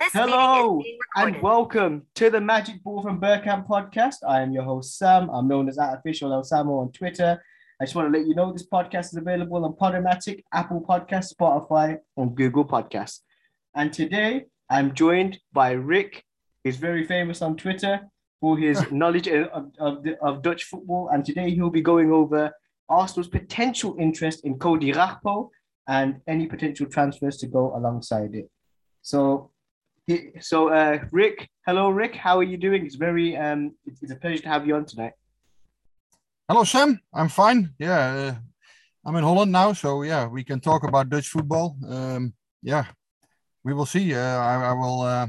This Hello meeting is being recorded. and welcome to the Magic Ball from Bergkamp podcast. I am your host Sam. I'm known as at official El Samo on Twitter. I just want to let you know this podcast is available on Podomatic, Apple Podcasts, Spotify, and Google Podcasts. And today I'm joined by Rick, who's very famous on Twitter for his knowledge of, of, the- of Dutch football. And today he'll be going over Arsenal's potential interest in Cody Gakpo and any potential transfers to go alongside it. So he- So, uh, Rick, hello, Rick. How are you doing? It's very, um, it's, it's a pleasure to have you on tonight. Hello, Sam. I'm fine. Yeah, uh, I'm in Holland now, so yeah, we can talk about Dutch football. Um, yeah, we will see. Uh, I, I will. Uh,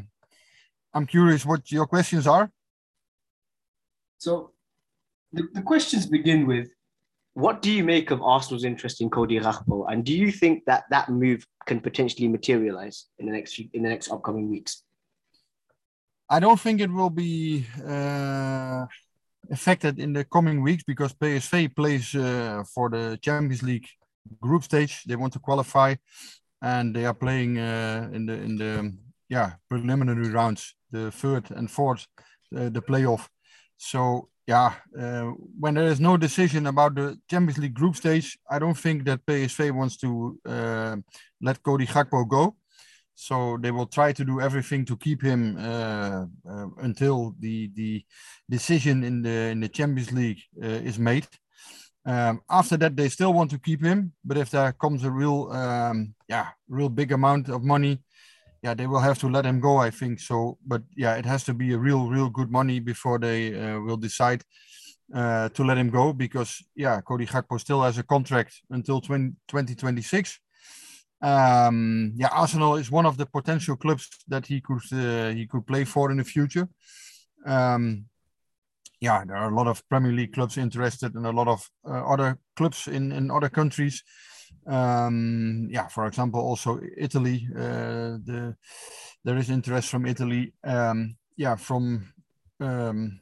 I'm curious what your questions are. So, the, the questions begin with, what do you make of Arsenal's interest in Cody Gakpo, and do you think that that move can potentially materialize in the next few, in the next upcoming weeks? I don't think it will be uh, affected in the coming weeks because PSV plays uh, for the Champions League group stage. They want to qualify, and they are playing uh, in the in the yeah preliminary rounds, the third and fourth, uh, the playoff. So yeah, uh, when there is no decision about the Champions League group stage, I don't think that PSV wants to uh, let Cody Gakpo go. So they will try to do everything to keep him uh, uh, until the the decision in the in the Champions League uh, is made. Um, after that, they still want to keep him, but if there comes a real um, yeah real big amount of money, yeah they will have to let him go. I think so. But yeah, it has to be a real real good money before they uh, will decide uh, to let him go because yeah Cody Gakpo still has a contract until 20, 2026 um, yeah, Arsenal is one of the potential clubs that he could uh, he could play for in the future. Um, yeah, there are a lot of Premier League clubs interested, and a lot of uh, other clubs in in other countries. Um, yeah, for example, also Italy. Uh, the there is interest from Italy. Um, yeah, from um,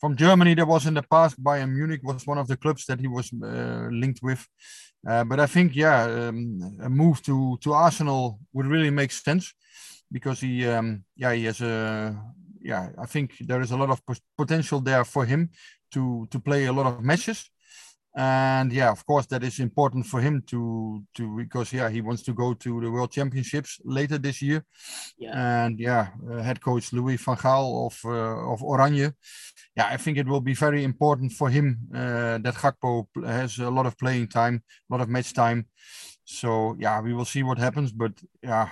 from Germany, there was in the past Bayern Munich was one of the clubs that he was uh, linked with. Uh, but I think, yeah, um, a move to to Arsenal would really make sense because he, um, yeah, he has a, yeah, I think there is a lot of potential there for him to to play a lot of matches, and yeah, of course that is important for him to to because yeah he wants to go to the World Championships later this year, Yeah. and yeah, uh, head coach Louis van Gaal of uh, of Oranje, yeah, I think it will be very important for him uh, that Gakpo has a lot of playing time, a lot of match time. So yeah, we will see what happens. But yeah,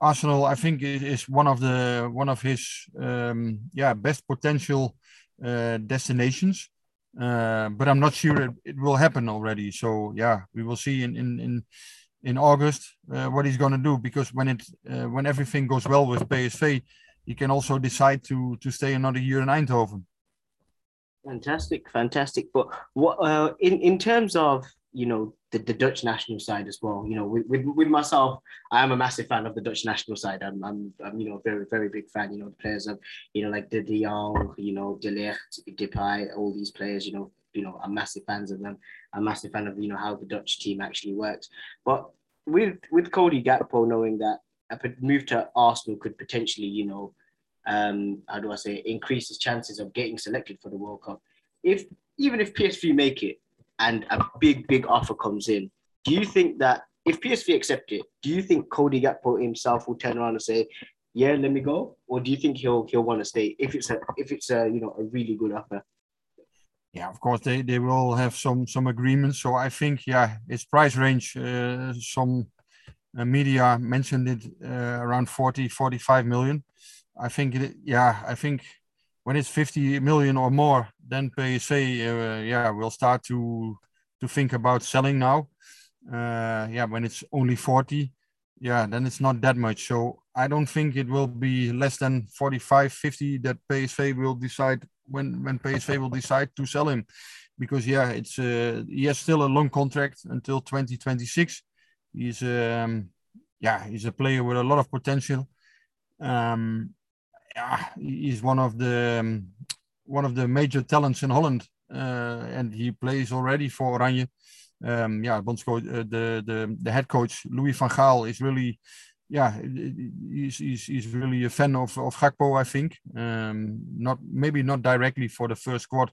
Arsenal, I think, is one of the one of his um, yeah best potential uh, destinations. Uh, but I'm not sure it, it will happen already. So yeah, we will see in in in, in August uh, what he's going to do because when it uh, when everything goes well with PSV, he can also decide to to stay another year in Eindhoven. Fantastic, fantastic. But what uh, in in terms of you know the, the Dutch national side as well, you know, with, with with myself, I am a massive fan of the Dutch national side. I'm I'm, I'm you know very very big fan. You know, the players of you know like De Jong, you know, De Ligt, Depay, all these players. You know, you know, I'm massive fans of them. I'm a massive fan of you know how the Dutch team actually works. But with with Cody Gakpo knowing that a move to Arsenal could potentially you know um, how do I say, increase his chances of getting selected for the World Cup. If even if PSV make it and a big, big offer comes in, do you think that if PSV accept it, do you think Cody Gakpo himself will turn around and say, "Yeah, let me go," or do you think he'll he'll want to stay if it's a if it's a you know a really good offer? Yeah, of course they they will have some some agreements. So I think yeah, its price range. Uh, some uh, media mentioned it uh, around 40, 45 million. I think it, yeah, I think when it's 50 million or more, then PSV uh, yeah will start to to think about selling now. Uh, yeah, when it's only 40, yeah, then it's not that much. So I don't think it will be less than 45, 50 that PSV will decide when when PSV will decide to sell him, because yeah, it's uh, he has still a long contract until 2026. He's um, yeah, he's a player with a lot of potential. Um, yeah, he's one of the um, one of the major talents in Holland, uh, and he plays already for Oranje. Um, yeah, uh, the the the head coach Louis van Gaal is really yeah, he's, he's, he's really a fan of, of Gakpo, I think. Um, not maybe not directly for the first squad,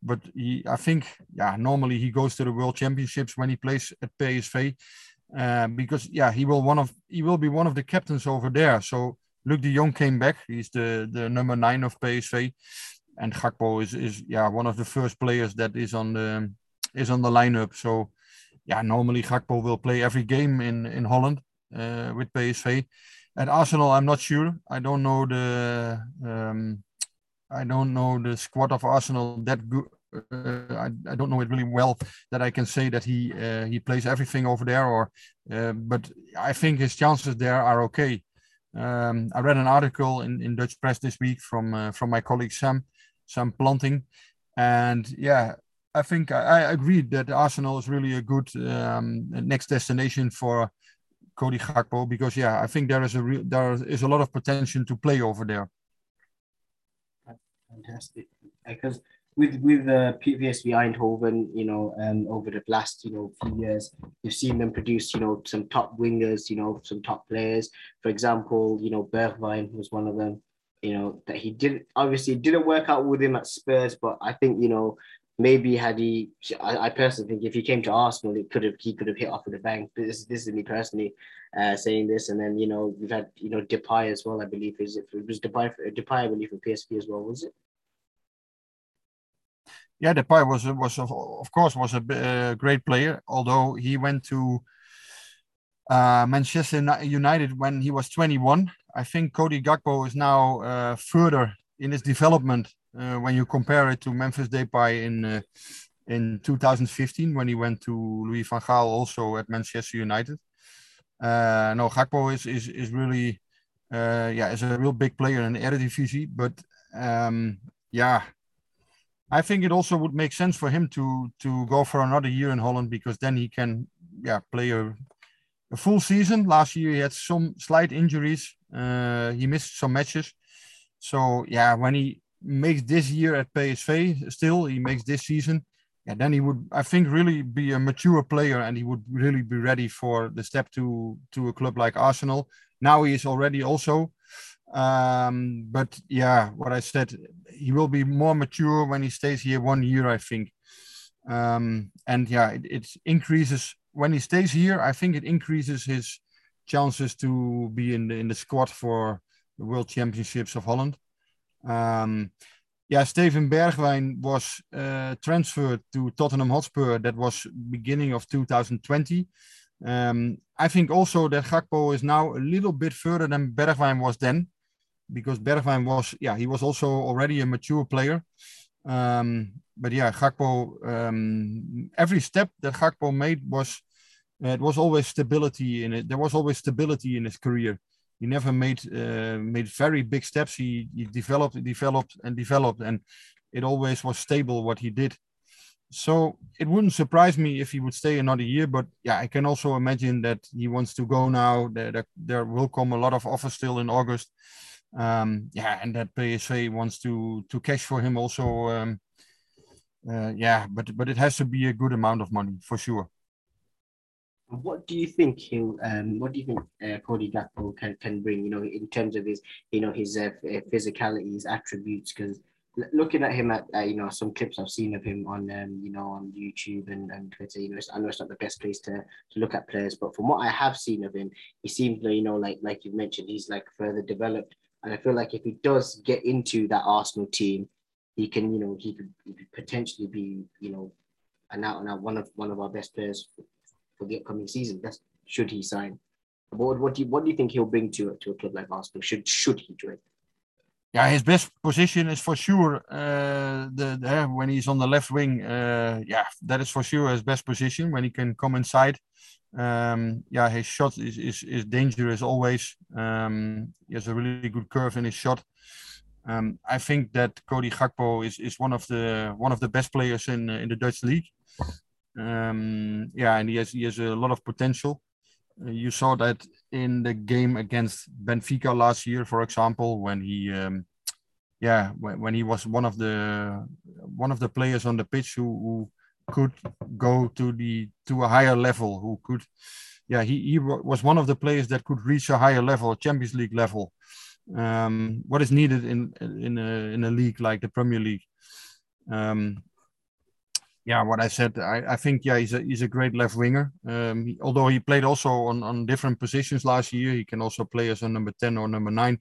but he, I think, yeah, normally he goes to the World Championships when he plays at PSV, uh, because yeah, he will one of he will be one of the captains over there. So Luuk de Jong came back. He's the the number nine of PSV, and Gakpo is is yeah one of the first players that is on the is on the lineup. So yeah, normally Gakpo will play every game in in Holland uh, with PSV. At Arsenal, I'm not sure. I don't know the um, I don't know the squad of Arsenal that good. Uh, I, I don't know it really well that I can say that he uh, he plays everything over there or uh, but I think his chances there are okay. Um, I read an article in, in Dutch press this week from uh, from my colleague Sam Sam Planting, and yeah, I think I, I agree that Arsenal is really a good um, next destination for Cody Gakpo because yeah, I think there is a there is a lot of potential to play over there. Fantastic, because with with uh, PSV Eindhoven, you know, um, over the last you know few years, you've seen them produce you know some top wingers, you know, some top players. For example, you know, Bergwijn was one of them. You know that he didn't obviously didn't work out with him at Spurs, but I think you know maybe had he, I, I, personally think if he came to Arsenal, it could have he could have hit off with a bang. This, this is me personally uh, saying this, and then you know we've had you know Depay as well. I believe is it, it was Depay, Depay I believe for PSV as well, was it? Yeah, Depay was was of, course was a uh, great player, although he went to uh, Manchester United when he was 21. I think Cody Gakpo is now uh, further in his development uh, when you compare it to Memphis Depay in uh, in 2015 when he went to Louis van Gaal also at Manchester United. Uh, no, Gakpo is is is really yeah is a real big player in the Eredivisie, but um, yeah. I think it also would make sense for him to to go for another year in Holland because then he can yeah play a, a full season. Last year he had some slight injuries. Uh, he missed some matches. So yeah, when he makes this year at PSV still, he makes this season, and then he would, I think, really be a mature player, and he would really be ready for the step to to a club like Arsenal. Now he is already also, um, but yeah, what I said, he will be more mature when he stays here one year, I think, um, and yeah, it, it increases when he stays here. I think it increases his chances to be in the in the squad for the World Championships of Holland. Um, yeah, Steven Bergwijn was uh, transferred to Tottenham Hotspur. That was beginning of 2020. Um, I think also that Gakpo is now a little bit further than Bergwijn was then, because Bergwijn was, yeah, he was also already a mature player. Um, but yeah, Gakpo, um, every step that Gakpo made was, uh, it was always stability in it. There was always stability in his career he never made uh, made very big steps. He, he developed, developed, and developed, and it always was stable what he did. So it wouldn't surprise me if he would stay another year. But yeah, I can also imagine that he wants to go now. There, there will come a lot of offers still in August. Um, yeah, and that PSV wants to to cash for him also. Um, uh, yeah, but but it has to be a good amount of money for sure. What do you think he'll? Um, what do you think uh, Cody Gakpo can, can bring? You know, in terms of his, you know, his uh, uh physicality, his attributes. Because looking at him at, uh, you know, some clips I've seen of him on, um, you know, on YouTube and, and Twitter. You know, I know it's not the best place to, to look at players, but from what I have seen of him, he seems, you know, like like you mentioned, he's like further developed. And I feel like if he does get into that Arsenal team, he can, you know, he could, he could potentially be, you know, and out and out one of one of our best players for the upcoming season. That's should he sign. What, what do you what do you think he'll bring to to a club like Arsenal? Should should he join? Yeah, his best position is for sure uh, the, the, when he's on the left wing. Uh, yeah, that is for sure his best position when he can come inside. Um, yeah, his shot is, is, is dangerous always. Um, he has a really good curve in his shot. Um, I think that Cody Gakpo is, is one of the one of the best players in in the Dutch league. Um, yeah, and he has he has a lot of potential. You saw that in the game against Benfica last year, for example, when he, um, yeah, when, when he was one of the one of the players on the pitch who, who could go to the to a higher level, who could yeah, he, he was one of the players that could reach a higher level, Champions League level. Um, what is needed in in a, in a league like the Premier League? Um, yeah, what I said, I, I think yeah, he's a he's a great left winger. Um, he, although he played also on, on different positions last year, he can also play as a number ten or number nine.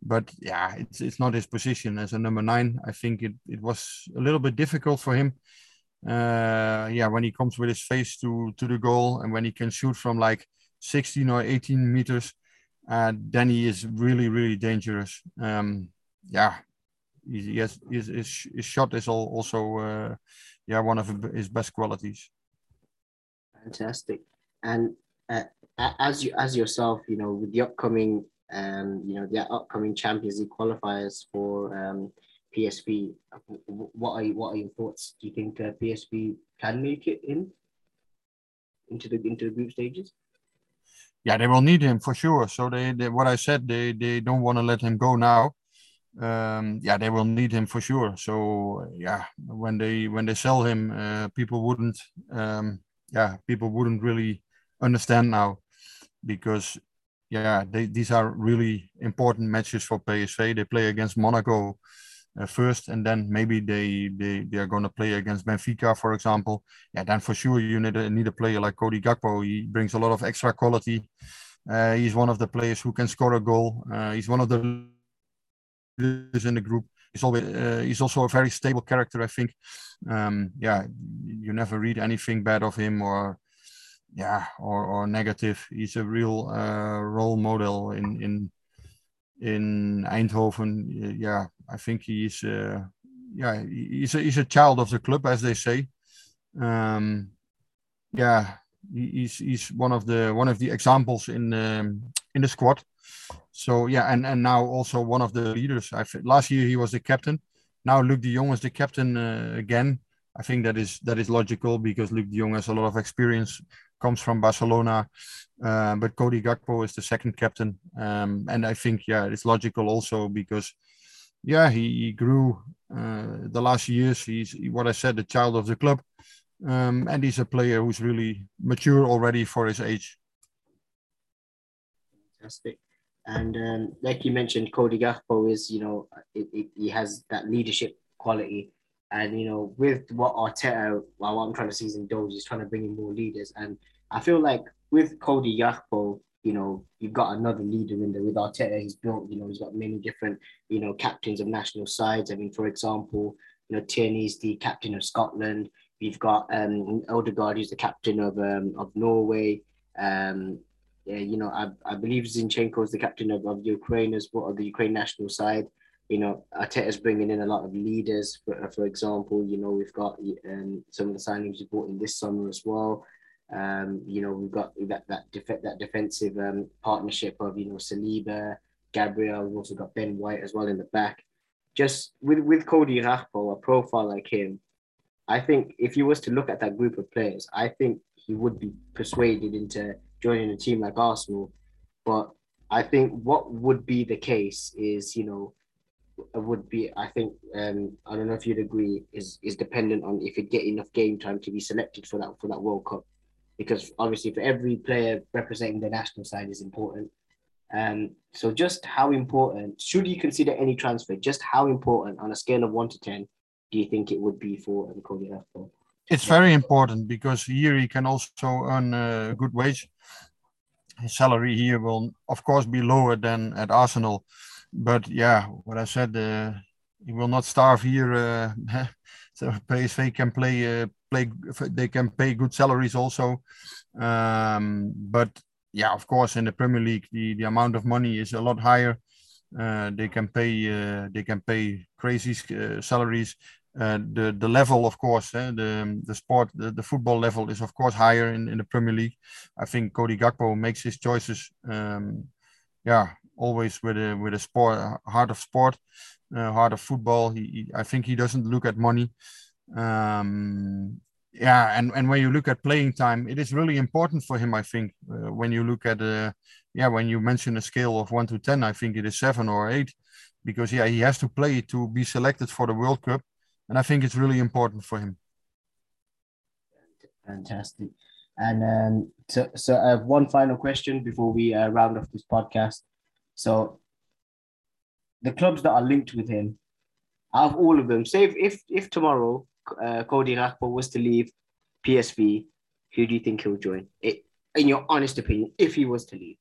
But yeah, it's it's not his position as a number nine. I think it, it was a little bit difficult for him. Uh, yeah, when he comes with his face to to the goal and when he can shoot from like 16 or 18 meters, uh, then he is really really dangerous. Um, yeah, he, has his, his, his shot is all, also uh, yeah one of his best qualities. Fantastic, and uh, as you as yourself, you know, with the upcoming um, you know, the upcoming Champions League qualifiers for um, PSV. What are you, what are your thoughts? Do you think uh, PSV can make it in into the into the group stages? Yeah, they will need him for sure. So they, they what I said, they they don't want to let him go now. Um, yeah, they will need him for sure. So yeah, when they when they sell him, uh, people wouldn't um, yeah people wouldn't really understand now because yeah they, these are really important matches for PSV. They play against Monaco uh, first, and then maybe they they they are going to play against Benfica, for example. Yeah, then for sure you need a, need a player like Cody Gakpo. He brings a lot of extra quality. Uh, he's one of the players who can score a goal. Uh, he's one of the leaders in the group. He's always uh, he's also a very stable character. I think. Um, yeah, you never read anything bad of him or yeah or or negative. He's a real uh, role model in in in Eindhoven. Yeah, I think he's uh, yeah he's a, he's a child of the club, as they say. Um, yeah, he's he's one of the one of the examples in um, in the squad. So yeah, and and now also one of the leaders. I last year he was the captain. Now Luuk de Jong is the captain uh, again. I think that is that is logical because Luuk de Jong has a lot of experience, comes from Barcelona, uh, but Cody Gakpo is the second captain, um, and I think yeah, it's logical also because yeah, he, he grew uh, the last years. He's what I said, the child of the club, um, and he's a player who's really mature already for his age. Fantastic. And um, like you mentioned, Cody Gakpo is, you know, it, it, he has that leadership quality. And, you know, with what Arteta, well, what I'm trying to see is in Doge, is trying to bring in more leaders. And I feel like with Cody Gakpo, you know, you've got another leader in there with Arteta. He's built, you know, he's got many different, you know, captains of national sides. I mean, for example, you know, Tierney's the captain of Scotland. We've got um, Odegaard, who's the captain of um, of Norway. Um, you know, I, I believe Zinchenko is the captain of, of Ukraine as well, of the Ukraine national side. You know, Arteta's bringing in a lot of leaders. For, for example, you know, we've got um, some of the signings we brought in this summer as well. Um, you know, we've got that that def- that defensive um, partnership of you know Saliba, Gabriel. We've also got Ben White as well in the back. Just with with Cody Gakpo, a profile like him, I think if you was to look at that group of players, I think he would be persuaded into joining a team like Arsenal. But I think what would be the case is, you know, would be I think um, I don't know if you'd agree is is dependent on if you get enough game time to be selected for that for that World Cup because obviously for every player representing the national side is important. Um, so just how important should you consider any transfer? Just how important on a scale of one to ten do you think it would be for Cody Gakpo? It's very important because here he can also earn a good wage. His salary here will, of course, be lower than at Arsenal, but yeah, what I said, uh, he will not starve here. Uh, so PSV can play uh, play they can pay good salaries also um, but yeah of course in the premier league the, the amount of money is a lot higher uh, they can pay uh, they can pay crazy uh, salaries uh, the the level of course eh, the the sport the, the football level is of course higher in, in the premier league. I think cody gakpo makes his choices um, yeah always with a with a sport heart of sport uh, heart of football. He, he, i think he doesn't look at money. Um, yeah, and, and when you look at playing time, it is really important for him. I think. Uh, when you look at uh, yeah, when you mention a scale of one to ten, I think it is seven or eight, because yeah, he has to play to be selected for the World Cup, and I think it's really important for him. Fantastic. And um, so, so I have one final question before we uh, round off this podcast. So, the clubs that are linked with him, out of all of them, say if if, if tomorrow uh, Cody Gakpo was to leave PSV, who do you think he'll join? It, in your honest opinion, if he was to leave.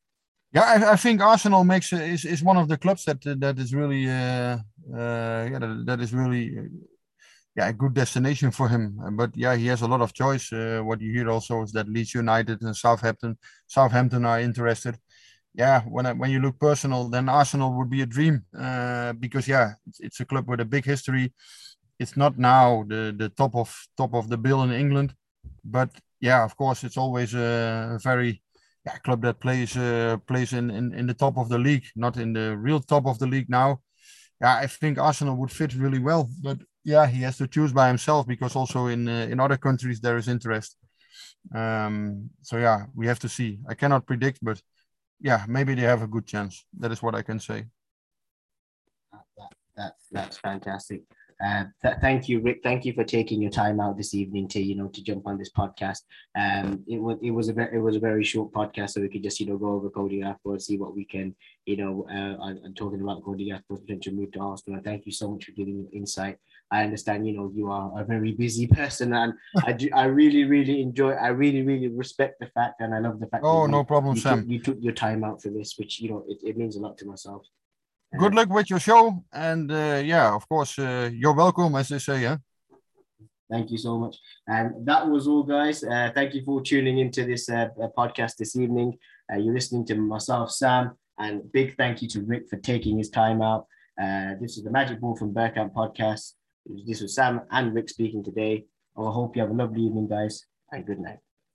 Yeah, I, I think Arsenal makes is, is one of the clubs that that is really uh, uh, yeah that, that is really yeah a good destination for him. But yeah, he has a lot of choice. Uh, what you hear also is that Leeds United and Southampton Southampton are interested. Yeah, when I, when you look personal, then Arsenal would be a dream uh, because yeah, it's, it's a club with a big history. It's not now the the top of top of the bill in England, but yeah, of course, it's always a very yeah, club that plays uh, plays in, in in the top of the league, not in the real top of the league now. Yeah, I think Arsenal would fit really well, but yeah, he has to choose by himself because also in uh, in other countries there is interest. Um, so yeah, we have to see. I cannot predict, but yeah, maybe they have a good chance. That is what I can say. That, that, that's fantastic. Uh, th- thank you, Rick. Thank you for taking your time out this evening to you know to jump on this podcast. Um, it was it was a very it was a very short podcast, so we could just you know go over Cody and see what we can you know uh, and, talking about Cody Gakpo's potential move to Arsenal. thank you so much for giving your insight. I understand you know you are a very busy person, and I do, I really really enjoy. I really really respect the fact, and I love the fact. Oh, you, no problem, you Sam. Took, you took your time out for this, which you know it, it means a lot to myself good luck with your show. And uh, yeah, of course, uh, you're welcome, as they say. Yeah. Thank you so much. And that was all, guys. Uh, thank you for tuning into this uh, podcast this evening. Uh, you're listening to myself, Sam, and big thank you to Rick for taking his time out. Uh, this is the Magic Ball from Bergkamp podcast. This was Sam and Rick speaking today. I hope you have a lovely evening, guys, and good night.